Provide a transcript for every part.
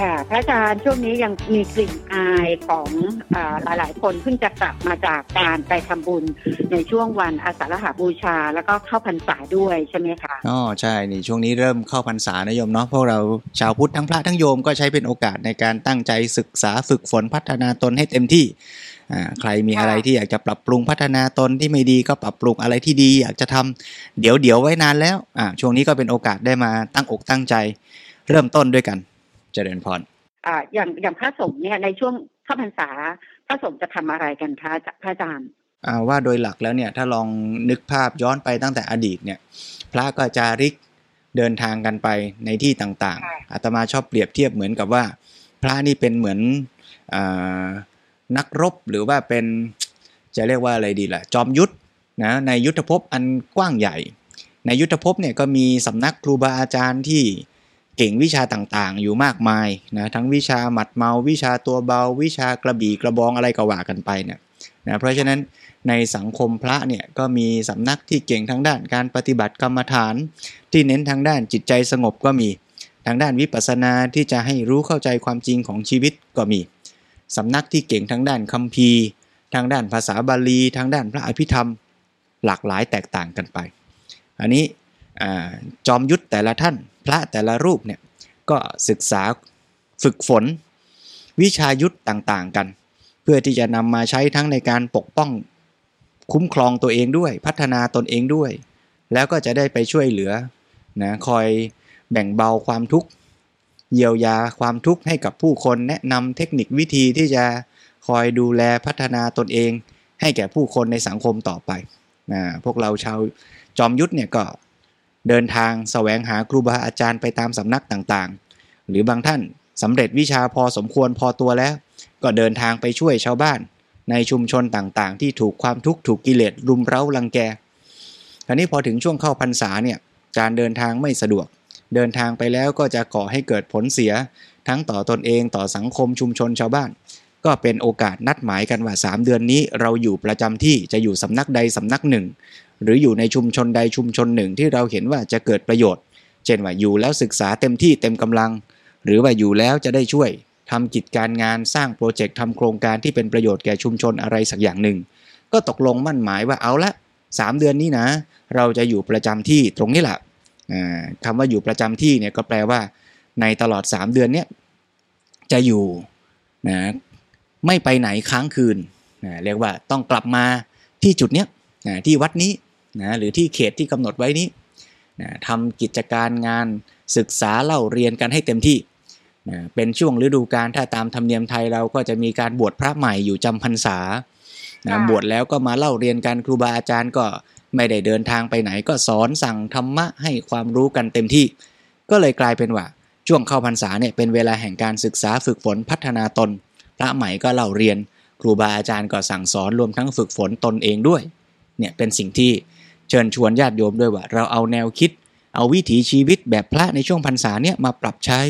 ค่ะพระอาจารย์ช่วงนี้ยังมีกลิ่นอายของอาหลาย ๆ คนเพิ่งจะกลับมาจากการไปทำบุญในช่วงวันอาสาฬหบูชา แล้วก็เข้าพรรษาด้วยใช่ไหมคะอ๋อใช่นี่ช่วงนี้เริ่มเข้าพรรษานะโยมเนาะพวกเราชาวพุทธทั้งพระทั้งโยมก็ใช้เป็นโอกาสในการตั้งใจศึกษาฝึกฝนพัฒนาตนให้เต็มที่ใครมีอะไรที่อยากจะปรับปรุงพัฒนาตนที่ไม่ดีก็ปรับปรุงอะไรที่ดีอยากจะทำเดี๋ยวเดี๋ยวไว้นานแล้วช่วงนี้ก็เป็นโอกาสได้มาตั้งอกตั้งใจ เริ่มต้นด้วยกัน จริญพรอ่าอย่างอย่างพระสงฆ์เนี่ยในช่วงเข้าพรรษา พระสงฆ์จะทำอะไรกันคะพระอาจารย์อ่าว่าโดยหลักแล้วเนี่ยถ้าลองนึกภาพย้อนไปตั้งแต่อดีตเนี่ยพระก็จาริกเดินทางกันไปในที่ต่างค่ะๆอาตมาชอบเปรียบเทียบเหมือนกับว่า พระนี่เป็นเหมือนอานักรบหรือว่าเป็นจะเรียกว่าอะไรดีล่ะ จอมยุทธนะในยุทธภพอันกว้างใหญ่ ในยุทธภพเนี่ยก็มีสำนักครูบาอาจารย์ที่ เก่งวิชาต่างๆ อยู่มากมายนะทั้งวิชาหมัดเมาวิชาตัวเบา วิชากระบี่กระบองอะไรก็ว่ากันไปเนี่ยนะเพราะฉะนั้นในสังคมพระเนี่ยก็มีสำนักที่เก่งทางด้านการปฏิบัติกรรมฐาน ที่เน้นทางด้านจิตใจสงบก็มีทางด้านวิปัสสนาที่จะให้รู้เข้าใจความจริงของชีวิตก็มีสำนักที่เก่งทางด้านคัมภีร์ ทางด้านภาษาบาลี ทางด้านพระอภิธรรม หลากหลายแตกต่างกันไป อันนี้อจอมยุทธแต่ละท่าน พระแต่ละรูปเนี่ยก็ศึกษาฝึกฝน วิชายุทธต่างๆกัน เพื่อที่จะนำมาใช้ทั้งในการปกป้องคุ้มครองตัวเองด้วย พัฒนาตนเองด้วย แล้วก็จะได้ไปช่วยเหลือนะคอยแบ่งเบาความทุกข์เยียวยาความทุกข์ให้กับผู้คนแนะนำเทคนิควิธีที่จะคอยดูแลพัฒนาตนเอง ให้แก่ผู้คนในสังคมต่อไปนะพวกเราชาวจอมยุทธเนี่ยก็ เดินทางแสวงหาครูบาอาจารย์ไปตามสำนักต่างๆ หรือบางท่านสำเร็จวิชาพอสมควรพอตัวแล้ว ก็เดินทางไปช่วยชาวบ้าน ในชุมชนต่างๆ ที่ถูกความทุกข์ถูกกิเลสรุมเร้ารังแกคราวนี้พอถึงช่วงเข้าพรรษาเนี่ยการเดินทางไม่สะดวก เดินทางไปแล้วก็จะก่อให้เกิดผลเสีย ทั้งต่อตนเองต่อสังคมชุมชนชาวบ้าน ก็เป็นโอกาสนัดหมายกันว่า 3 เดือนนี้เราอยู่ประจำที่จะอยู่สำนักใดสำนักหนึ่ง หรืออยู่ในชุมชนใดชุมชนหนึ่งที่เราเห็นว่าจะเกิดประโยชน์ เช่นว่าอยู่แล้วศึกษาเต็มที่เต็มกำลัง หรือว่าอยู่แล้วจะได้ช่วยทำกิจการงานสร้างโปรเจกต์ทำโครงการที่เป็นประโยชน์แก่ชุมชนอะไรสักอย่างหนึ่ง ก็ตกลงมั่นหมายว่าเอาละสามเดือนนี้นะ เราจะอยู่ประจำที่ตรงนี้แหละอ่าคำว่าอยู่ประจำที่เนี่ยก็แปลว่าในตลอด 3 เดือนเนี้ยจะอยู่นะไม่ไปไหนค้างคืนนะเรียกว่าต้องกลับมาที่จุดเนี้ยนะที่วัดนี้ นะหรือที่เขตที่กำหนดไว้นี้นะทำกิจการงานศึกษาเล่าเรียนกันให้เต็มที่นะเป็นช่วงฤดูกาลถ้าตามธรรมเนียมไทยเราก็จะมีการบวชพระใหม่อยู่จำพรรษานะค่ะบวชแล้วก็มาเล่าเรียนกันครูบาอาจารย์ก็ไม่ได้เดินทางไปไหน ก็สอนสั่งธรรมะให้ความรู้กันเต็มที่ ก็เลยกลายเป็นว่าช่วงเข้าพรรษาเนี่ยเป็นเวลาแห่งการศึกษาฝึกฝนพัฒนาตน พระใหม่ก็เล่าเรียน ครูบาอาจารย์ก็สั่งสอนรวมทั้งฝึกฝนตนเองด้วยเนี่ยเป็นสิ่งที่ เชิญชวนญาติโยมด้วยว่า เราเอาแนวคิด เอาวิถีชีวิตแบบพระในช่วงพรรษาเนี่ยมาปรับใช้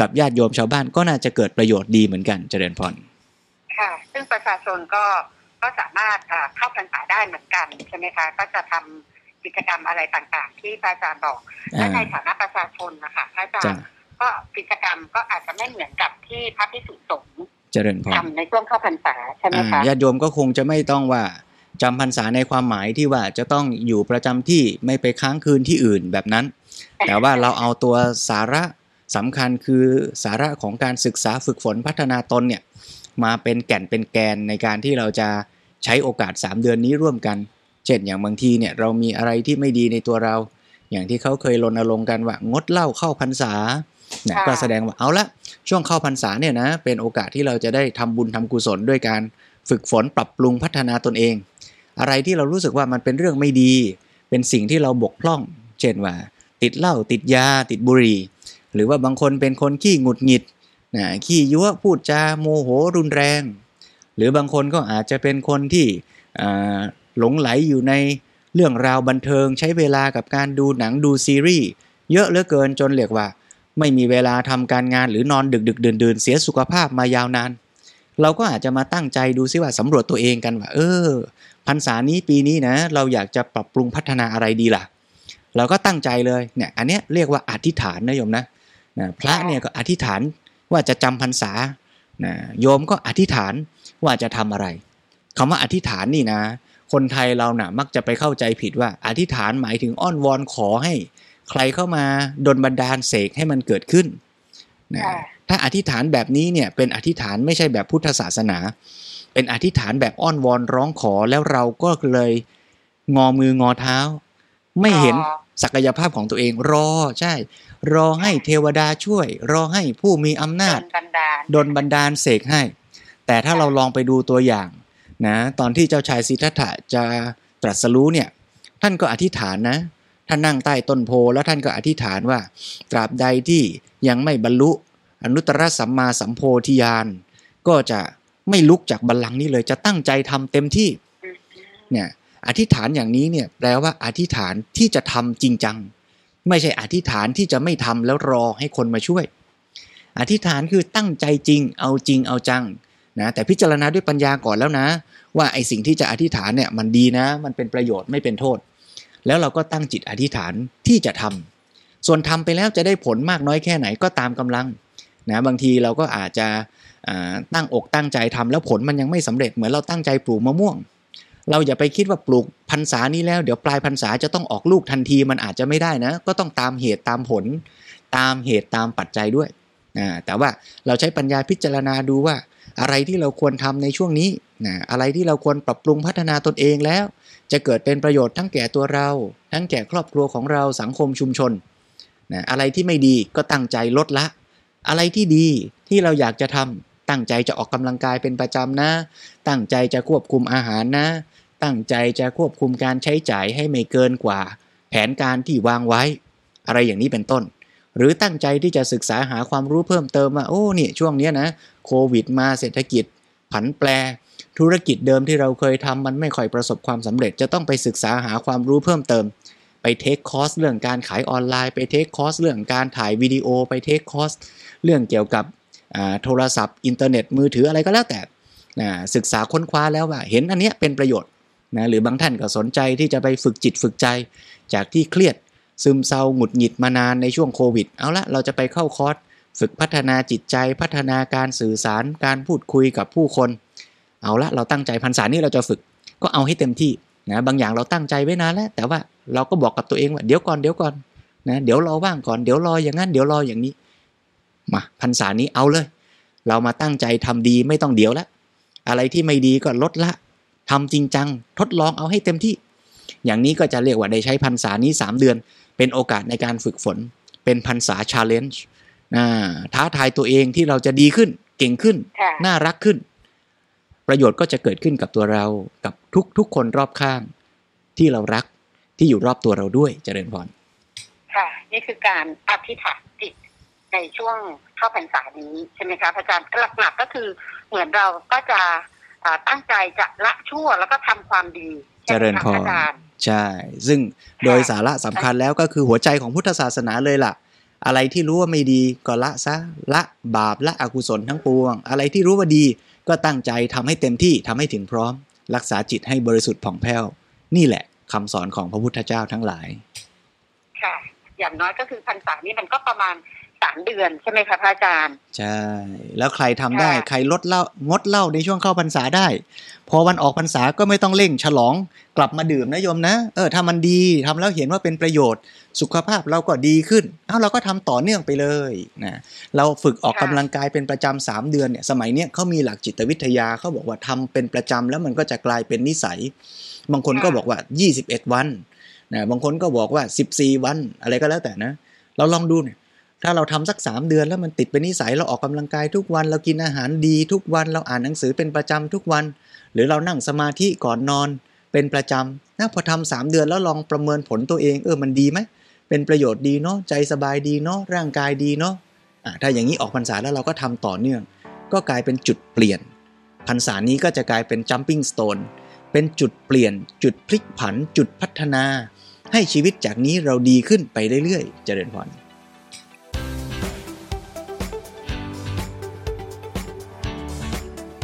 กับญาติโยมชาวบ้านก็น่าจะเกิดประโยชน์ดีเหมือนกันเจริญพรค่ะ ซึ่งประชาชนก็ก็สามารถอ่าเข้าพรรษาได้เหมือนกันใช่ไหมคะก็จะทำกิจกรรมอะไรต่างๆ ที่พระอาจารย์บอกและอ่าในฐานะประชาชนนะคะพระอาจารจ้ะย์ก็กิจกรรมก็อาจจะไม่เหมือนกับที่พระพิสุสงฆ์เจริญพรทำในช่วงเข้าพรรษาใช่ไหมคะอ่าญาติโยมก็คงจะไม่ต้องว่า จำพรรษาในความหมายที่ว่าจะต้องอยู่ประจำที่ไม่ไปค้างคืนที่อื่นแบบนั้น แต่ว่าเราเอาตัวสาระสำคัญคือสาระของการศึกษาฝึกฝนพัฒนาตนเนี่ยมาเป็นแก่นเป็นแกนในการที่เราจะใช้โอกาส 3 เดือนนี้ร่วมกัน เช่นอย่างบางทีเนี่ยเรามีอะไรที่ไม่ดีในตัวเรา อย่างที่เขาเคยรณรงค์กันว่างดเหล้าเข้าพรรษาเนี่ยค่ะก็แสดงว่าเอาละช่วงเข้าพรรษาเนี่ยนะเป็นโอกาสที่เราจะได้ทำบุญทำกุศลด้วยการฝึกฝนปรับปรุงพัฒนาตนเอง อะไรที่เรารู้สึกว่ามันเป็นเรื่องไม่ดี เป็นสิ่งที่เราบกพร่อง เช่นว่า ติดเหล้าติดยา ติดบุหรี่ หรือว่าบางคนเป็นคนขี้หงุดหงิดนะขี้ยั่วพูดจาโมโหรุนแรง หรือบางคนก็อาจจะเป็นคนที่หลงไหลอยู่ในเรื่องราวบันเทิงใช้เวลากับการดูหนังดูซีรีส์เยอะเหลือเกินจนเรียกว่า ไม่มีเวลาทำการงานหรือนอนดึกดึกดื่นดื่นเสียสุขภาพมายาวนาน เราก็อาจจะมาตั้งใจดูซิว่าสำรวจตัวเองกันว่าเออพรรษานี้ปีนี้นะ เราอยากจะปรับปรุงพัฒนาอะไรดีล่ะ เราก็ตั้งใจเลยเนี่ยอันเนี้ยเรียกว่าอธิษฐานนะโยมนะนะพระเนี่ยก็อธิษฐานว่าจะจำพรรษานะโยมก็อธิษฐานว่าจะทำอะไรคำว่าอธิษฐานนี่นะ คนไทยเรานะ่ะมักจะไปเข้าใจผิดว่า อธิษฐานหมายถึงอ้อนวอนขอให้ ใครเข้ามาดนบันดาลเสกให้มันเกิดขึ้นนะค่ะ ถ้าอธิษฐานแบบนี้เนี่ยเป็นอธิษฐานไม่ใช่แบบพุทธศาสนา เป็นอธิษฐานแบบอ้อนวอนร้องขอแล้วเราก็เลยงอมืองอเท้า ไม่เห็นรอศักยภาพของตัวเองรอใช่ รอให้เทวดาช่วย รอให้ผู้มีอำนาจโดนบันดาลดนบันดาลเสกให้ แต่ถ้าเราลองไปดูตัวอย่างนะตอนที่เจ้าชายสิทธัตถะจะตรัสรู้เนี่ยท่านก็อธิษฐานนะท่านนั่งใต้ต้นโพแล้วท่านก็อธิษฐานว่า ตราบใดที่ยังไม่บรรลุ อนุตตรสัมมาสัมโพธิญาณก็จะไม่ลุกจากบัลลังก์นี้เลยจะตั้งใจทำเต็มที่เนี่ยอธิษฐานอย่างนี้เนี่ยแปลว่าอธิษฐานที่จะทำจริงจัง ไม่ใช่อธิษฐานที่จะไม่ทำแล้วรอให้คนมาช่วย อธิษฐานคือตั้งใจจริง เอาจริงเอาจังนะแต่พิจารณาด้วยปัญญาก่อนแล้วนะ ว่าไอสิ่งที่จะอธิษฐานเนี่ยมันดีนะ มันเป็นประโยชน์ไม่เป็นโทษ แล้วเราก็ตั้งจิตอธิษฐานที่จะทำส่วนทำไปแล้วจะได้ผลมากน้อยแค่ไหนก็ตามกำลัง นะบางทีเราก็อาจจะตั้งอกตั้งใจทำแล้วผลมันยังไม่สำเร็จเหมือนเราตั้งใจปลูกมะม่วง เราอย่าไปคิดว่าปลูกพรรษานี้แล้วเดี๋ยวปลายพรรษาจะต้องออกลูกทันทีมันอาจจะไม่ได้นะ ก็ต้องตามเหตุตามผล ตามเหตุตามปัจจัยด้วยนะแต่ว่าเราใช้ปัญญาพิจารณาดูว่า อะไรที่เราควรทำในช่วงนี้นะอะไรที่เราควรปรับปรุงพัฒนาตนเองแล้ว จะเกิดเป็นประโยชน์ทั้งแก่ตัวเรา ทั้งแก่ครอบครัวของเราสังคมชุมชนนะอะไรที่ไม่ดีก็ตั้งใจลดละ อะไรที่ดีที่เราอยากจะทำตั้งใจจะออกกำลังกายเป็นประจำนะ ตั้งใจจะควบคุมอาหารนะ ตั้งใจจะควบคุมการใช้จ่ายให้ไม่เกินกว่า แผนการที่วางไว้ อะไรอย่างนี้เป็นต้น หรือตั้งใจที่จะศึกษาหาความรู้เพิ่มเติมว่าโอ้นี่ช่วงนี้นะโควิดมาเศรษฐกิจ ผันแปร ธุรกิจเดิมที่เราเคยทำมันไม่ค่อยประสบความสำเร็จจะต้องไปศึกษาหาความรู้เพิ่มเติม ไป take course เรื่องการขายออนไลน์ไป take course เรื่องการถ่ายวิดีโอไป take courseเรื่องเกี่ยวกับโทรศัพท์ อินเทอร์เน็ตมือถืออะไรก็แล้วแต่ศึกษาค้นคว้าแล้วว่า เห็นอันเนี้ยเป็นประโยชน์นะหรือบางท่านก็สนใจที่จะไปฝึกจิตฝึกใจ จากที่เครียดซึมเศร้าหงุดหงิดมานานในช่วงโควิด เอาละเราจะไปเข้าคอร์สฝึกพัฒนาจิตใจพัฒนาการสื่อสารการพูดคุยกับผู้คน เอาละเราตั้งใจพรรษานี้เราจะฝึกก็เอาให้เต็มที่นะบางอย่างเราตั้งใจไว้นานแล้ว แต่ว่า เราก็บอกกับตัวเองว่า เดี๋ยวก่อนเดี๋ยวก่อนนะเดี๋ยวรอว่างก่อนเดี๋ยวรออย่างนั้นเดี๋ยวรออย่างนี้ มาพรรษานี้เอาเลย เรามาตั้งใจทำดีไม่ต้องเดี๋ยวละอะไรที่ไม่ดีก็ลดละทำจริงจัง ทดลองเอาให้เต็มที่ อย่างนี้ก็จะเรียกว่าได้ใช้พรรษานี้ 3 เดือน เป็นโอกาสในการฝึกฝน เป็นพรรษาชาเลนจ์ท้าทายตัวเองที่เราจะดีขึ้น เก่งขึ้นค่ะน่ารักขึ้น ประโยชน์ก็จะเกิดขึ้นกับตัวเรากับทุกทุกๆคนรอบข้างที่เรารัก ที่อยู่รอบตัวเราด้วยเจริญพรค่ะ นี่คือการอธิษฐานจิตในช่วงเข้าพรรษานี้ใช่ไหมคะพระอาจารย์หลักๆก็คือเหมือนเราก็จะอ่าตั้งใจจะละชั่วแล้วก็ทำความดีใช่ไหมเจริญคะพรอาจารย์ใช่ ซึ่งโดยสาระสำคัญแล้วก็คือหัวใจของพุทธศาสนาเลยล่ะ อะไรที่รู้ว่าไม่ดีก็ละซะละบาปละอกุศลทั้งปวง อะไรที่รู้ว่าดีก็ตั้งใจทำให้เต็มที่ทำให้ถึงพร้อม รักษาจิตให้บริสุทธิ์ผ่องแผ้ว นี่แหละ คำสอนของพระพุทธเจ้าทั้งหลาย ค่ะ อย่างน้อยก็คือพรรษานี้มันก็ประมาณ สามเดือนใช่ไหมคะพระอาจารย์ ใช่ แล้วใครทำได้ค่ะใครลดเหล้างดเหล้าในช่วงเข้าพรรษาได้ พอวันออกพรรษาก็ไม่ต้องเร่งฉลองกลับมาดื่มนะโยมนะ เออถ้ามันดีทำแล้วเห็นว่าเป็นประโยชน์ สุขภาพเราก็ดีขึ้น เอ้าเราก็ทำต่อเนื่องไปเลยนะเราฝึกออกกำลังกายเป็นประจำสามเดือนเนี่ยสมัยเนี้ยเขามีหลักจิตวิทยาเขาบอกว่าทำเป็นประจำแล้วมันก็จะกลายเป็นนิสัย บางคนก็บอกว่า 21 วันนะบางคนก็บอกว่า 14 วันอะไรก็แล้วแต่นะ เราลองดูเนี่ย ถ้าเราทำสัก 3 เดือนแล้วมันติดเป็นนิสัยเราออกกำลังกายทุกวัน เรากินอาหารดีทุกวัน เราอ่านหนังสือเป็นประจำทุกวัน หรือเรานั่งสมาธิก่อนนอน เป็นประจำนะพอทำสามเดือนแล้วลองประเมินผลตัวเองเออมันดีไหมเป็นประโยชน์ดีเนาะใจสบายดีเนาะร่างกายดีเนาะะถ้าอย่างนี้ออกพรรษาแล้วเราก็ทำต่อเนื่อง ก็กลายเป็นจุดเปลี่ยนพรรษานี้ก็จะกลายเป็น jumping stone เป็นจุดเปลี่ยน จุดพลิกผัน จุดพัฒนา ให้ชีวิตจากนี้เราดีขึ้นไปเรื่อยๆ เจริญพร